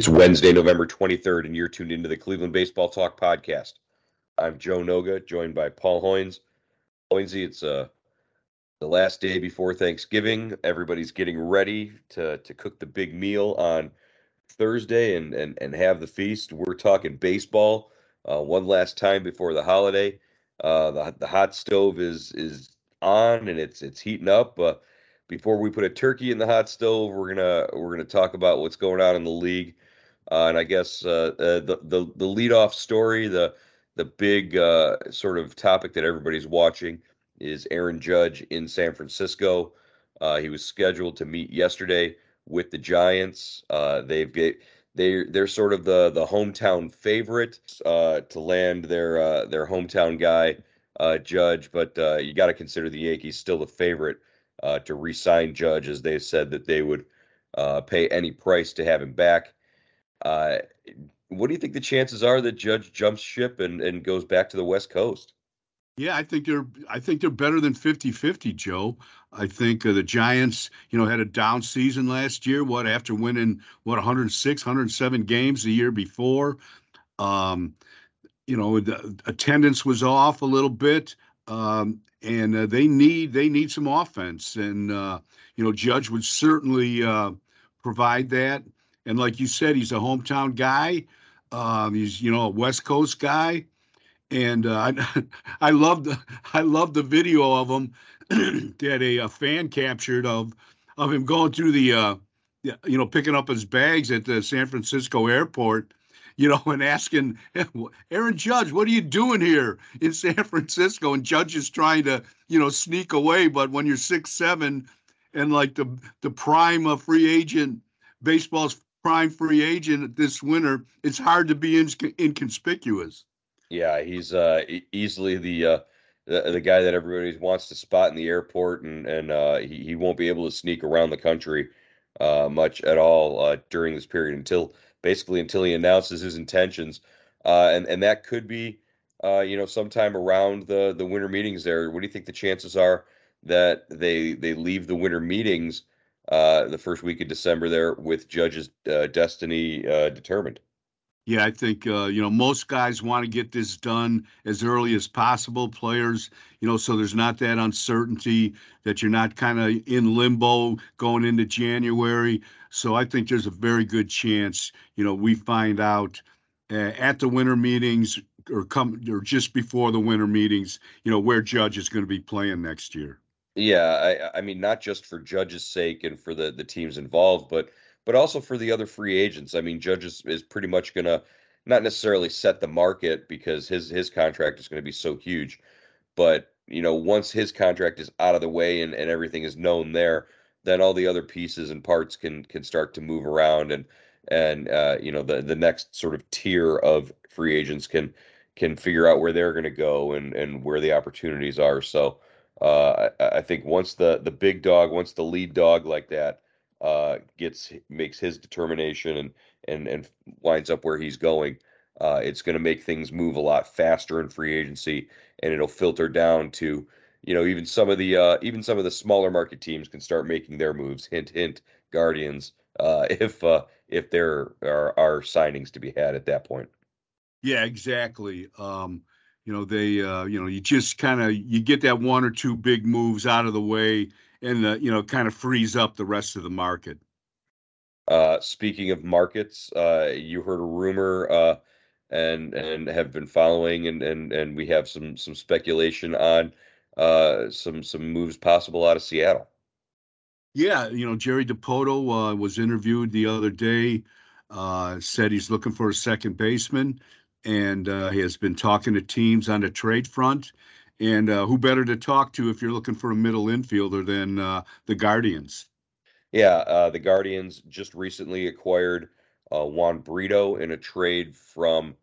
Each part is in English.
It's Wednesday, November 23rd, and you're tuned into the Cleveland Baseball Talk podcast. I'm Joe Noga, joined by Paul Hoynes. Hoynesy, it's uh, the last day before Thanksgiving. Everybody's getting ready to, to cook the big meal on Thursday and, and, and have the feast. We're talking baseball uh, one last time before the holiday. Uh, the, the hot stove is is on and it's it's heating up. Uh, before we put a turkey in the hot stove, we're gonna we're gonna talk about what's going on in the league, uh, and I guess uh, uh, the the the leadoff story, the the big uh, sort of topic that everybody's watching is Aaron Judge in San Francisco. Uh, he was scheduled to meet yesterday with the Giants. Uh, they've get they they're sort of the the hometown favorite to land their their hometown guy Judge, but you got to consider the Yankees still the favorite to re-sign Judge, as they said that they would pay any price to have him back. Uh, what do you think the chances are that Judge jumps ship and, and goes back to the West Coast? Yeah, I think they're I think they're better than 50-50, Joe. I think uh, the Giants, you know, had a down season last year. What after winning what 106, 107 games the year before, um, you know, the attendance was off a little bit. Um, and uh, they need they need some offense, and uh, you know Judge would certainly uh, provide that. And like you said, he's a hometown guy. Um, he's you know a West Coast guy, and uh, I I love the I love the video of him that a, a, fan captured of of him going through the uh, you know picking up his bags at the San Francisco airport you know, and asking Aaron Judge, what are you doing here in San Francisco? And Judge is trying to, you know, sneak away. But when you're six seven and like the the prime of free agent, baseball's prime free agent this winter, it's hard to be inconspicuous. Yeah, he's uh, easily the, uh, the the guy that everybody wants to spot in the airport, and and uh, he he won't be able to sneak around the country uh, much at all uh, during this period until basically until he announces his intentions. Uh, and and that could be, you know, sometime around the the winter meetings. There, what do you think the chances are that they they leave the winter meetings uh, the first week of December there with Judge's uh, destiny uh, determined? Yeah, I think uh, you know most guys want to get this done as early as possible. Players, you know, so there's not that uncertainty that you're not kind of in limbo going into January. So I think there's a very good chance, you know, we find out uh, at the winter meetings or come or just before the winter meetings, you know, where Judge is going to be playing next year. Yeah, I, I mean, not just for Judge's sake and for the the teams involved, but but also for the other free agents. I mean, Judge is, pretty much to not necessarily set the market because his his contract is going to be so huge, but you know, once his contract is out of the way and, and everything is known there, then all the other pieces and parts can can start to move around and and uh, you know the the next sort of tier of free agents can can figure out where they're going to go and and where the opportunities are. So I, I think once the the big dog, once the lead dog like that uh, gets makes his determination and and and winds up where he's going, uh, it's going to make things move a lot faster in free agency, and it'll filter down to you know even some of the uh, even some of the smaller market teams can start making their moves. Hint, hint, Guardians. Uh, if uh, if there are, are signings to be had at that point. Yeah, exactly. Um, you know they uh, you know you just kind of you get that one or two big moves out of the way and uh, you know kind of frees up the rest of the market. Uh, speaking of markets, uh, you heard a rumor uh, and and have been following, and and and we have some some speculation on uh, some some moves possible out of Seattle. Yeah, you know Jerry Dipoto uh, was interviewed the other day. Uh, said he's looking for a second baseman, and uh, he has been talking to teams on the trade front. And uh, who better to talk to if you're looking for a middle infielder than uh, the Guardians? Yeah, uh, the Guardians just recently acquired uh, Juan Brito in a trade from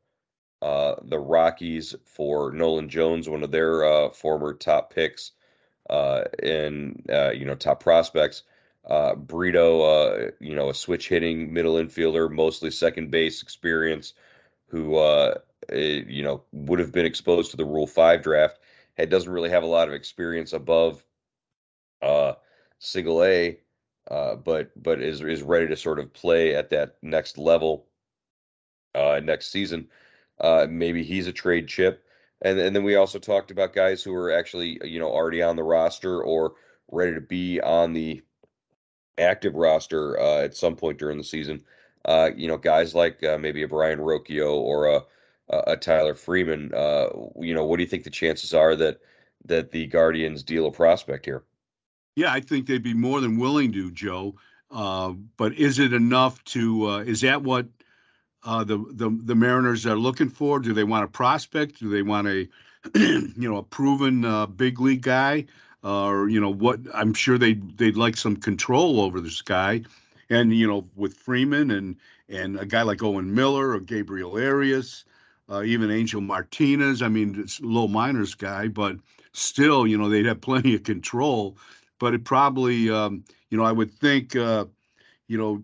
uh, the Rockies for Nolan Jones, one of their former top picks and you know top prospects. Brito, you know, a switch hitting middle infielder, mostly second base experience, who eh, you know would have been exposed to the Rule Five draft it doesn't really have a lot of experience above uh, single A. uh, but but is is ready to sort of play at that next level uh, next season. Uh, maybe he's a trade chip, and and then we also talked about guys who are actually you know already on the roster or ready to be on the active roster uh, at some point during the season. Uh, you know, guys like uh, maybe a Brayan Rocchio or a, a Tyler Freeman. Uh, you know, what do you think the chances are that that the Guardians deal a prospect here? Yeah, I think they'd be more than willing to, Joe. Uh, but is it enough to? Uh, is that what uh, the the the Mariners are looking for? Do they want a prospect? Do they want a you know a proven uh, big league guy? or you know what? I'm sure they they'd like some control over this guy, and you know with Freeman and and a guy like Owen Miller or Gabriel Arias, uh, even Angel Martinez. I mean, it's low minors guy, but still, you know, they'd have plenty of control. But it probably, um, you know, I would think, uh, you know,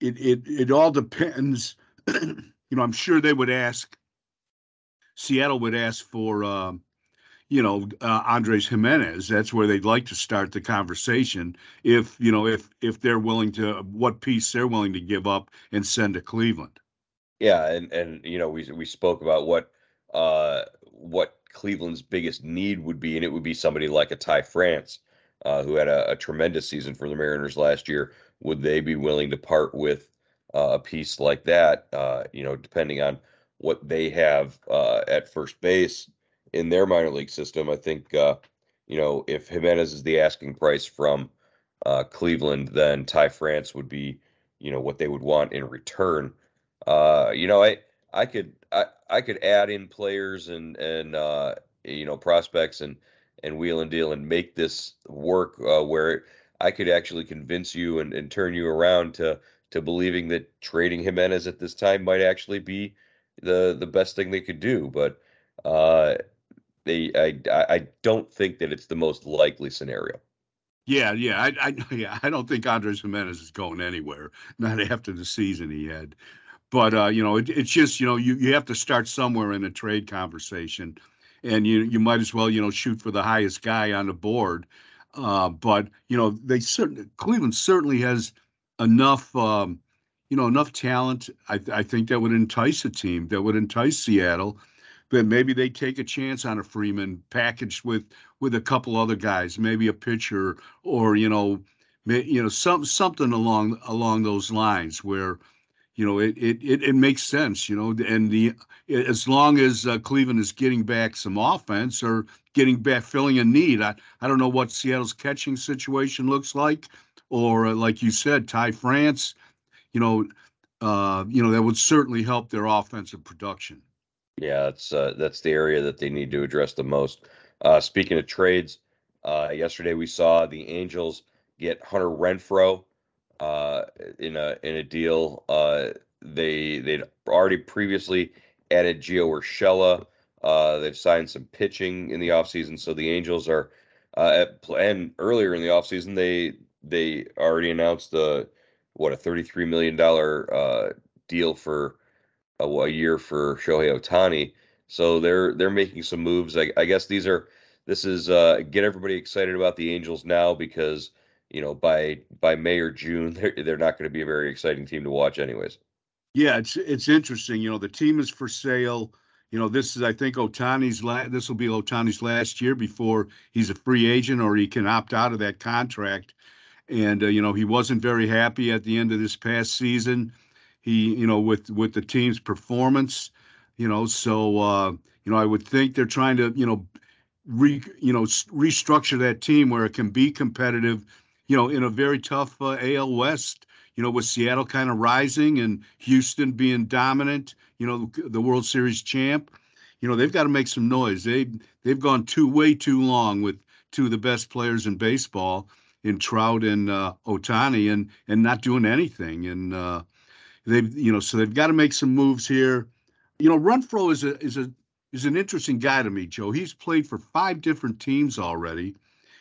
it it it all depends. you know, I'm sure they would ask. Seattle would ask for, um, you know, uh, Andres Gimenez. That's where they'd like to start the conversation. If you know, if if they're willing to, what piece they're willing to give up and send to Cleveland. Yeah, and and you know, we we spoke about what uh what Cleveland's biggest need would be, and it would be somebody like a Ty France, uh, who had a, a tremendous season for the Mariners last year. Would they be willing to part with uh, a piece like that? Uh, you know, depending on what they have uh, at first base in their minor league system. I think uh, you know if Gimenez is the asking price from uh, Cleveland, then Ty France would be you know what they would want in return. Uh, you know, I I could I, I could add in players and and uh, you know prospects and and wheel and deal and make this work uh, where I could actually convince you and, and turn you around to to believing that trading Gimenez at this time might actually be the the best thing they could do. But uh, they I I don't think that it's the most likely scenario. Yeah, yeah, I, I yeah, I don't think Andres Gimenez is going anywhere. Not after the season he had. But uh, you know, it, it's just you know you you have to start somewhere in a trade conversation, and you you might as well you know shoot for the highest guy on the board. Uh, but you know they certainly Cleveland certainly has enough um, you know enough talent. I I think that would entice a team that would entice Seattle that maybe they take a chance on a Freeman packaged with with a couple other guys, maybe a pitcher or you know, you know some something along along those lines where you know it it it, it makes sense, you know, and the as long as uh, Cleveland is getting back some offense or getting back filling a need. I I don't know what Seattle's catching situation looks like, or uh, like you said, Ty France, you know, uh, you know that would certainly help their offensive production. Yeah, that's uh, that's the area that they need to address the most. Uh, speaking of trades, uh, yesterday we saw the Angels get Hunter Renfroe uh, in a in a deal. Uh, they they'd already previously added Gio Urshela. Uh, they've signed some pitching in the offseason, so the Angels are at, and earlier in the offseason they they already announced the what a thirty three million dollar deal for a, a year for Shohei Ohtani. So they're they're making some moves. I, I guess these are this is uh, get everybody excited about the Angels now because you know by by May or June they're they're not going to be a very exciting team to watch anyways. Yeah, it's it's interesting. You know, the team is for sale. You know, this is I think Ohtani's la- this will be Ohtani's last year before he's a free agent or he can opt out of that contract. And uh, you know, he wasn't very happy at the end of this past season he you know with with the team's performance you know so uh you know i would think they're trying to you know re you know restructure that team where it can be competitive you know in a very tough uh, AL West you know with Seattle kind of rising and Houston being dominant you know the World Series champ. You know they've got to make some noise. They they've gone too way too long with two of the best players in baseball in Trout and uh, Ohtani and and not doing anything. And uh They've you know so they've got to make some moves here. You know, Renfroe is a is a is an interesting guy to me, Joe. He's played for five different teams already.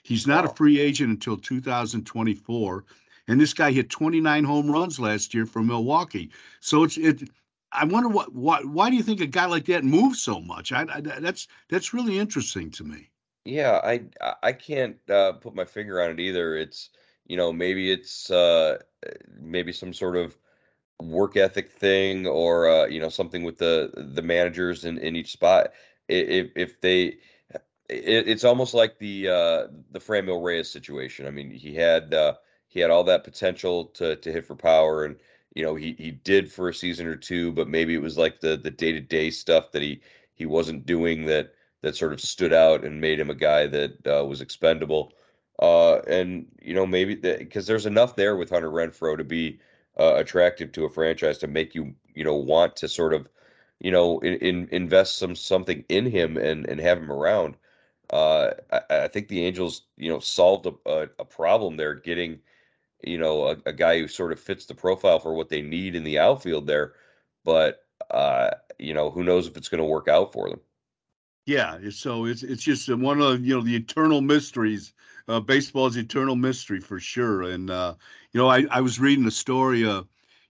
He's not wow. a free agent until 2024, and this guy hit 29 home runs last year for Milwaukee. So it's it. I wonder what what why do you think a guy like that moves so much? I, I that's that's really interesting to me. Yeah, I I can't uh, put my finger on it either. It's you know, maybe it's uh, maybe some sort of work ethic thing or uh, you know something with the the managers in, in each spot. If if they, it, it's almost like the uh, the Franmil Reyes situation. I mean, he had uh, he had all that potential to to hit for power, and you know he he did for a season or two, but maybe it was like the the day to day stuff that he he wasn't doing that that sort of stood out and made him a guy that uh, was expendable. Uh, and you know maybe because there's enough there with Hunter Renfroe to be uh, attractive to a franchise to make you you know want to sort of you know in, in invest some something in him and and have him around. Uh, I, I, think the Angels you know solved a, a, a problem there getting you know a, a, guy who sort of fits the profile for what they need in the outfield there, but uh, you know who knows if it's going to work out for them. Yeah, so it's it's just one of you know the eternal mysteries. Uh, baseball is eternal mystery for sure. And uh, you know, I, I was reading a story, uh,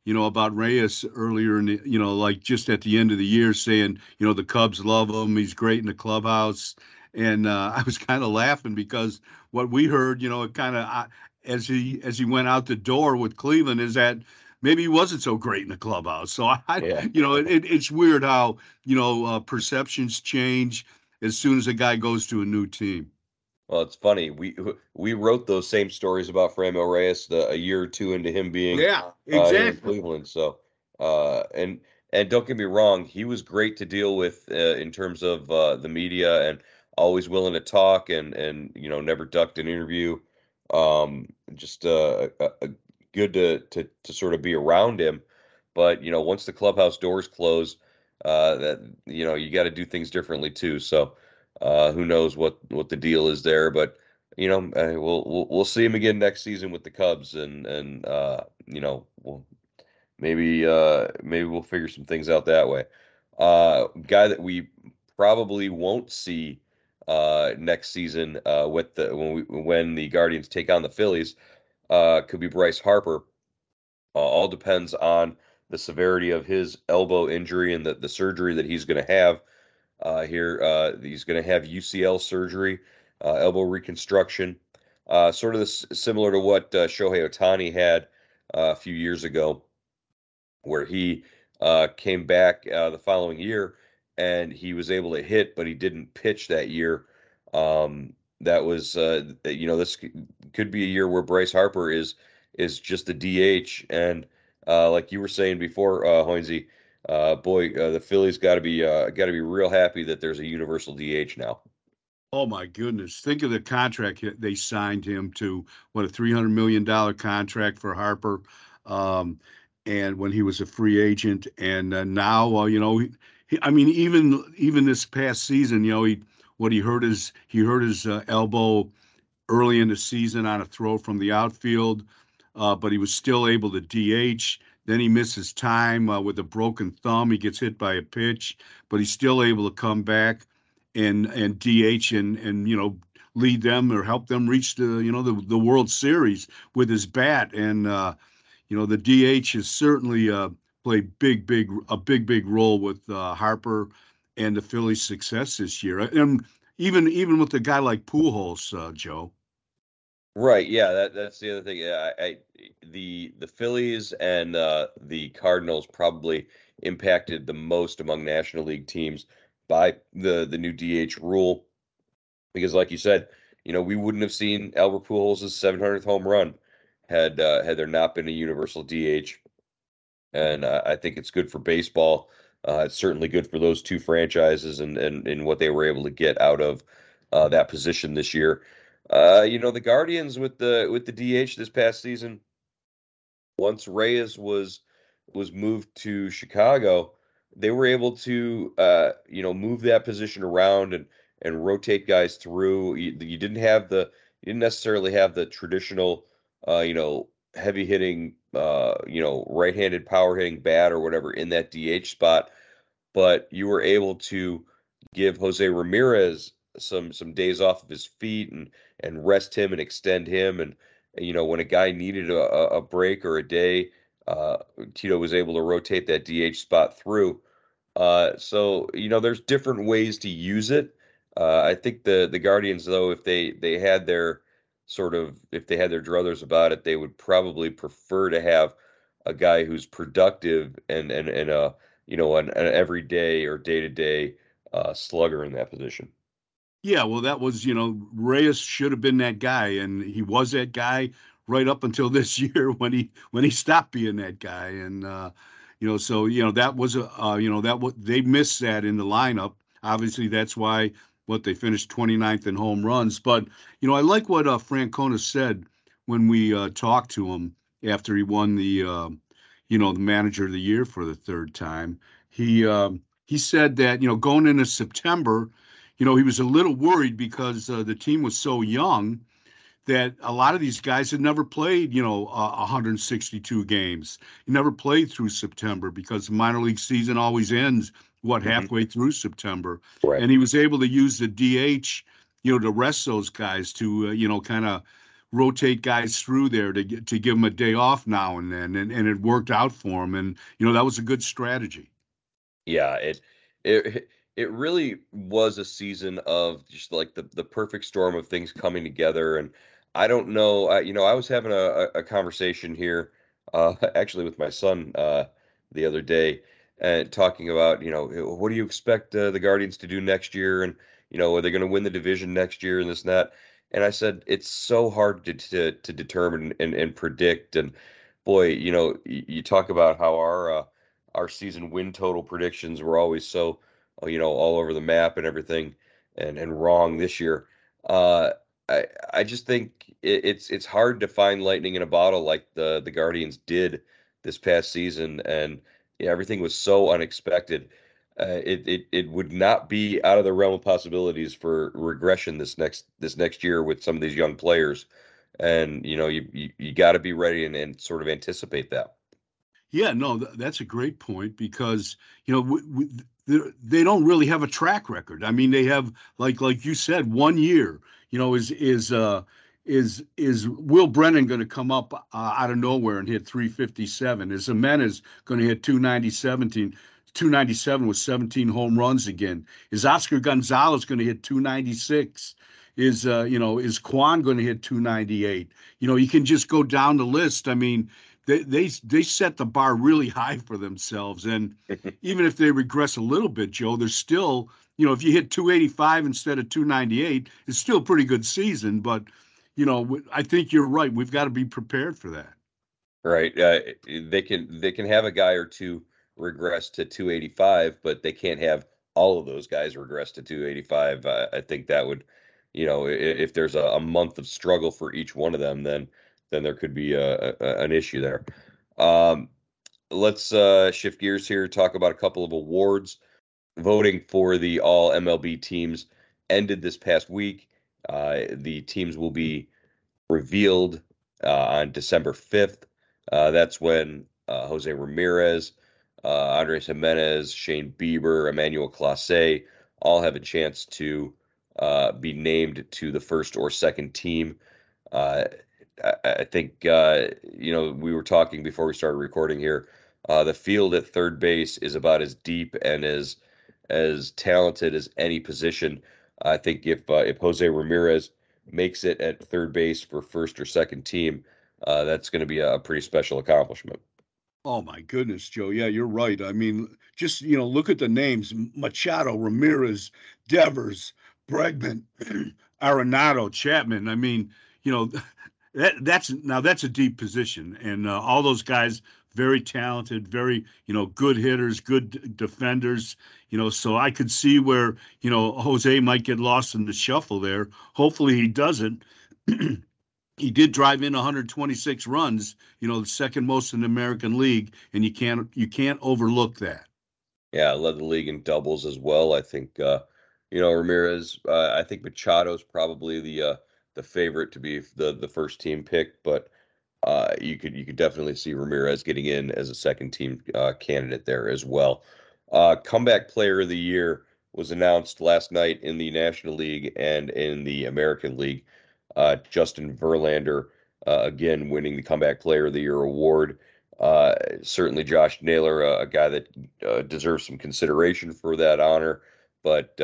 you know, about Reyes earlier in the, you know, like just at the end of the year, saying you know the Cubs love him, he's great in the clubhouse, and uh, I was kind of laughing because what we heard, you know, it kind of as he as he went out the door with Cleveland is that maybe he wasn't so great in the clubhouse. So I, yeah. you know, it, it's weird how you know uh, perceptions change as soon as a guy goes to a new team. Well, it's funny. We we wrote those same stories about Franmil Reyes the, a year or two into him being yeah exactly uh, in Cleveland. So uh, and and don't get me wrong, he was great to deal with uh, in terms of uh, the media and always willing to talk and and you know never ducked an interview. Um, just uh, a, a good to to to sort of be around him. But you know, once the clubhouse doors close, uh, that you know you got to do things differently too. So uh, who knows what what the deal is there? But you know, we'll, we'll we'll see him again next season with the Cubs, and and uh, you know, we'll, maybe uh, maybe we'll figure some things out that way. Uh, guy that we probably won't see uh, next season uh, with the when we when the Guardians take on the Phillies uh, could be Bryce Harper. Uh, all depends on the severity of his elbow injury and the, the surgery that he's going to have uh, here. Uh, he's going to have UCL surgery, uh, elbow reconstruction, uh, sort of this, similar to what Shohei Ohtani had a few years ago, where he came back the following year and he was able to hit, but he didn't pitch that year. Um, that was uh, you know this could be a year where Bryce Harper is is just a DH and uh, like you were saying before, uh, uh, boy, uh, the Phillies got to be uh, got to be real happy that there's a universal DH now. Oh my goodness! Think of the contract they signed him to. What a three hundred million dollar contract for Harper, um, and when he was a free agent, and uh, now you know, he, I mean, even even this past season, you know, he what he hurt his he hurt his uh, elbow early in the season on a throw from the outfield, uh, but he was still able to DH. Then he misses time uh, with a broken thumb. He gets hit by a pitch, but he's still able to come back and and DH and and you know lead them or help them reach the you know the the World Series with his bat. And uh, you know the DH has certainly uh, played big big a big big role with uh, Harper and the Phillies' success this year, and even even with a guy like Pujols, uh, Joe. Right. Yeah. That that's the other thing. I, I the the Phillies and uh, the Cardinals probably impacted the most among National League teams by the the new DH rule, because like you said, you know we wouldn't have seen Albert Pujols' 700th home run had uh, had there not been a universal DH, and uh, I think it's good for baseball uh, it's certainly good for those two franchises and, and, and what they were able to get out of uh, that position this year. Uh, you know, the Guardians with the with the DH this past season, once Reyes was was moved to Chicago, they were able to uh, you know move that position around and and rotate guys through. You, you didn't have the you didn't necessarily have the traditional uh, you know heavy hitting, uh, you know, right handed power hitting bat or whatever in that DH spot, but you were able to give Jose Ramirez some some days off of his feet and and rest him and extend him and you know when a guy needed a, a break or a day uh, Tito was able to rotate that DH spot through. Uh, so you know there's different ways to use it. Uh, I think the the Guardians though if they they had their sort of if they had their druthers about it, they would probably prefer to have a guy who's productive and and and a you know an, an everyday or day to day slugger in that position. Yeah, well, that was you know Reyes should have been that guy, and he was that guy right up until this year when he when he stopped being that guy, and uh, you know so you know that was a uh, you know that what they missed that in the lineup. Obviously, that's why what they finished 29th in home runs. But you know I like what uh, Francona said when we uh, talked to him after he won the uh, you know the manager of the year for the third time. He um, he said that you know going into September, you know he was a little worried because uh, the team was so young that a lot of these guys had never played, you know, uh, 162 games. He never played through September because the minor league season always ends what mm-hmm. halfway through September, right. and he was able to use the DH, you know, to rest those guys to, uh, you know, kind of rotate guys through there to get, to give them a day off now and then, and and it worked out for him, and you know that was a good strategy. Yeah, it it it really was a season of just like the the perfect storm of things coming together and I don't know. I, you know, I was having a, a conversation here, uh, actually with my son uh, the other day, and talking about, you know, what do you expect uh, the Guardians to do next year, and you know, are they going to win the division next year, and this and that. And I said it's so hard to to, to determine and, and predict. And boy, you know, you, talk about how our uh, our season win total predictions were always so, you know, all over the map and everything, and and wrong this year. Uh, I I just think it, it's it's hard to find lightning in a bottle like the the Guardians did this past season, and everything was so unexpected. Uh, it it it would not be out of the realm of possibilities for regression this next this next year with some of these young players, and you know you you, you got to be ready and, and sort of anticipate that. Yeah, no, th- that's a great point because you know we, they don't really have a track record. I mean, they have like like you said, one year. You know, is is uh is is Will Brennan going to come up uh, out of nowhere and hit 357? Is Gimenez going to hit 297? 297 with 17 home runs again? Is Oscar Gonzalez going to hit 296? Is uh, you know is Kwan going to hit 298? You know, you can just go down the list. I mean, they they they set the bar really high for themselves. And even if they regress a little bit, Joe, they're still you know if you hit 285 instead of 298, it's still a pretty good season. But you know, I think you're right. We've got to be prepared for that. Right. Uh, they can they can have a guy or two regress to 285, but they can't have all of those guys regress to 285. Uh, I think that would, you know, if, if there's a, a month of struggle for each one of them, then then there could be a, a an issue there. Um, let's uh, shift gears here. Talk about a couple of awards. Voting for the All MLB teams ended this past week. Uh, the teams will be revealed uh, on December 5th. Uh, that's when uh, Jose Ramirez, uh, Andres Gimenez, Shane Bieber, Emmanuel Clase all have a chance to be named to the first or second team. I, think uh, you know we were talking before we started recording here. The field at third base is about as deep and as as talented as any position. I think if uh, if Jose Ramirez makes it at third base for first or second team, uh, that's going to be a pretty special accomplishment. Oh my goodness, Joe. Yeah, you're right. I mean, just you know, look at the names: Machado, Ramirez, Devers, Bregman, Arenado, Chapman. I mean, you know, that, that's now that's a deep position, and uh, all those guys very talented, very you know good hitters, good defenders. You know, so I could see where you know Jose might get lost in the shuffle there. Hopefully he doesn't. he did drive in 126 runs, you know, the second most in the American League, and you can't you can't overlook that. Yeah, led the league in doubles as well. I think uh, you know Ramirez. Uh, I think Machado's probably the uh, the favorite to be the the first team pick, but uh, you could you could definitely see Ramirez getting in as a second team uh, candidate there as well. Uh, comeback player of the year was announced last night in the National League and in the American League. Uh, Justin Verlander uh, again winning the comeback player of the year award. Uh, certainly, Josh Naylor, a guy that deserves some consideration for that honor, but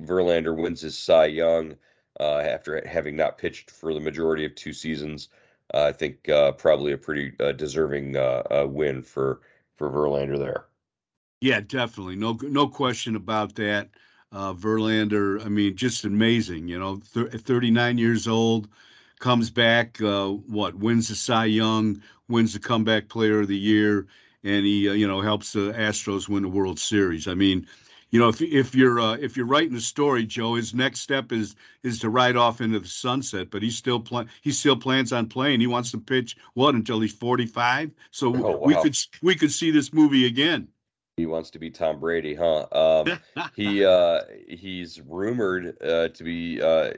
Verlander wins his Cy Young after having not pitched for the majority of two seasons. I think uh, probably a pretty uh, deserving uh, win for for Verlander there. Yeah, definitely. No, no question about that. Uh, Verlander, I mean, just amazing. You know, th- 39 years old, comes back. Uh, what wins the Cy Young, wins the Comeback Player of the Year, and he, uh, you know, helps the Astros win the World Series. I mean, you know, if if you're uh, if you're writing the story, Joe, his next step is is to ride off into the sunset. But he's still plan he still plans on playing. He wants to pitch what until he's 45. So oh, wow. we could we could see this movie again. He wants to be Tom Brady, huh? Um, he uh, he's rumored uh, to be uh,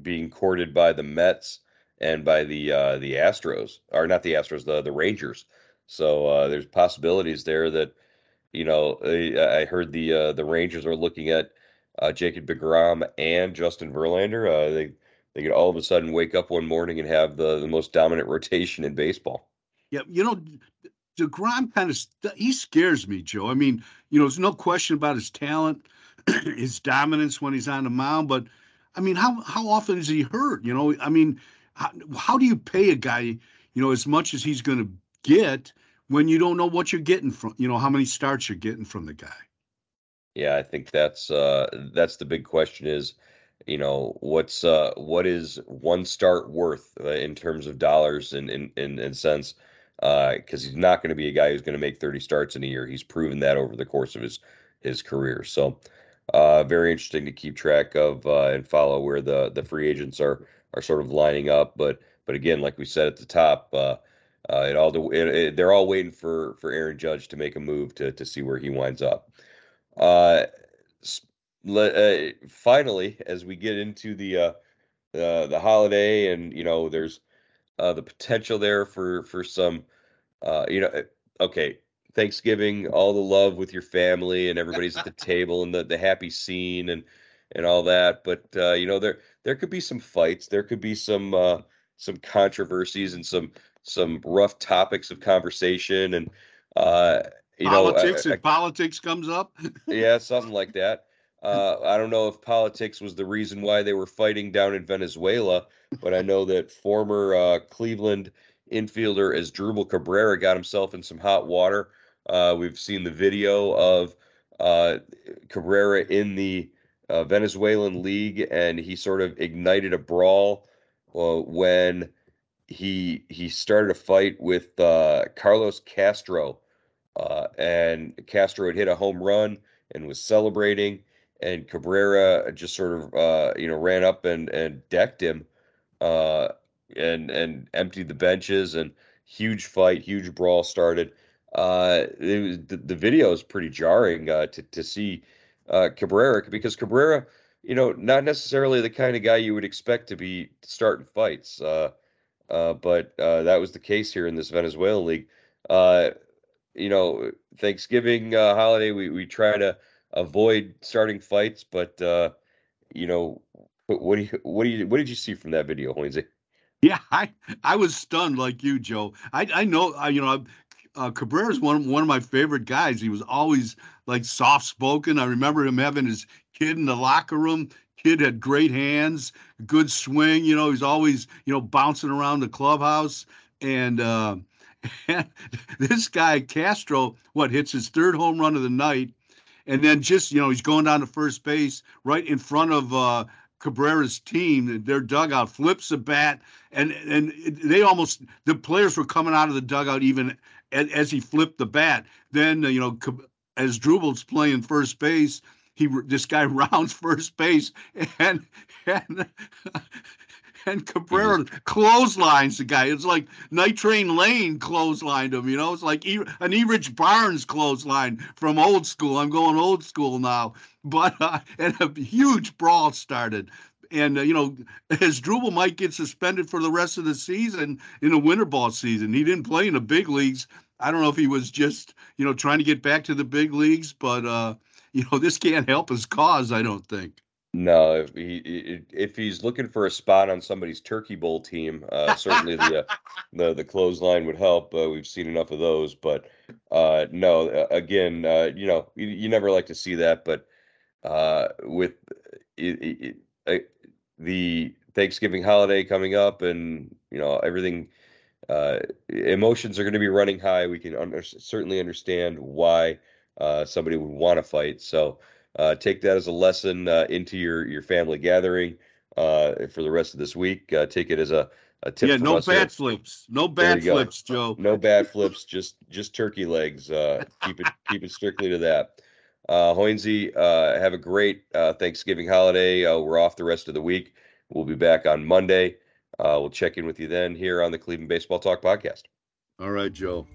being courted by the Mets and by the uh, the Astros, or not the Astros, the the Rangers. So uh, there's possibilities there that you know eh, I heard the uh, the Rangers are looking at uh, Jacob Degrom and Justin Verlander. Uh, they they could all of a sudden wake up one morning and have the the most dominant rotation in baseball. Yeah, you know, DeGrom kind of he scares me, Joe. I mean, you know, there's no question about his talent, his dominance when he's on the mound, but I mean, how how often is he hurt? You know, I mean, how, how do you pay a guy, you know, as much as he's going to get when you don't know what you're getting from, you know, how many starts you're getting from the guy? Yeah, I think that's uh that's the big question is, you know, what's uh what is one start worth uh, in terms of dollars and in in, in cents because uh, he's not going to be a guy who's going to make 30 starts in a year. He's proven that over the course of his his career. So, uh, very interesting to keep track of uh, and follow where the the free agents are are sort of lining up. But but again, like we said at the top, uh, uh, it all it, it, they're all waiting for for Aaron Judge to make a move to to see where he winds up. Uh, finally, as we get into the uh, the holiday, and you know, there's uh, the potential there for for some, uh, you know, eh, okay, Thanksgiving, all the love with your family and everybody's at the table and the the happy scene and and all that. But uh, you know, there there could be some fights, there could be some uh, some controversies and some some rough topics of conversation and uh, you politics know, I, I, politics comes up. yeah, something like that. Uh, I don't know if politics was the reason why they were fighting down in Venezuela, but I know that former uh, Cleveland infielder Asdrubal Cabrera got himself in some hot water. Uh, we've seen the video of uh, Cabrera in the uh, Venezuelan league, and he sort of ignited a brawl uh, when he he started a fight with Carlos Castro, and Castro had hit a home run and was celebrating and Cabrera just sort of uh, you know ran up and and decked him, uh, and and emptied the benches and huge fight, huge brawl started. Uh, it was, the, the video is pretty jarring uh, to to see uh, Cabrera because Cabrera, you know, not necessarily the kind of guy you would expect to be starting fights. Uh, but uh, that was the case here in this Venezuelan league. Uh, you know, Thanksgiving uh, holiday, we we try to avoid starting fights, but uh, you know, what do you what do you what did you see from that video, Lindsay? Yeah, I I was stunned like you, Joe. I I know I, you know uh, Cabrera's one one of my favorite guys. He was always like soft spoken. I remember him having his kid in the locker room. Kid had great hands, good swing. You know, he's always you know bouncing around the clubhouse. And uh, this guy Castro, what hits his third home run of the night, and then just you know he's going down to first base right in front of uh, Cabrera's team. Their dugout flips the bat, and and they almost the players were coming out of the dugout even as, as he flipped the bat. Then you know Asdrubal's playing first base. He this guy rounds first base and and and Cabrera clotheslines the guy. It's like Night Train Lane clotheslined him. You know, it's like e- an E. Rich Barnes clothesline from old school. I'm going old school now, but uh, and a huge brawl started. And uh, you know, Asdrubal might get suspended for the rest of the season in the winter ball season. He didn't play in the big leagues. I don't know if he was just you know trying to get back to the big leagues, but uh, you know, this can't help his cause. I don't think. No, if he if he's looking for a spot on somebody's turkey bowl team, uh, certainly the uh, the the clothesline would help. Uh, we've seen enough of those, but uh, no. Again, uh, you know, you, you, never like to see that, but uh, with it, it, the Thanksgiving holiday coming up, and you know everything. Uh, emotions are going to be running high. We can under- certainly understand why uh, somebody would want to fight. So uh, take that as a lesson uh, into your your family gathering uh, for the rest of this week. Uh, take it as a, a tip. Yeah, no bad here. flips. No bad you go. flips, Joe. No bad flips, just just turkey legs. Uh, keep it keep it strictly to that. Uh, Hoynesy, uh, have a great uh, Thanksgiving holiday. Uh, we're off the rest of the week. We'll be back on Monday. Uh, we'll check in with you then here on the Cleveland Baseball Talk podcast. All right, Joe.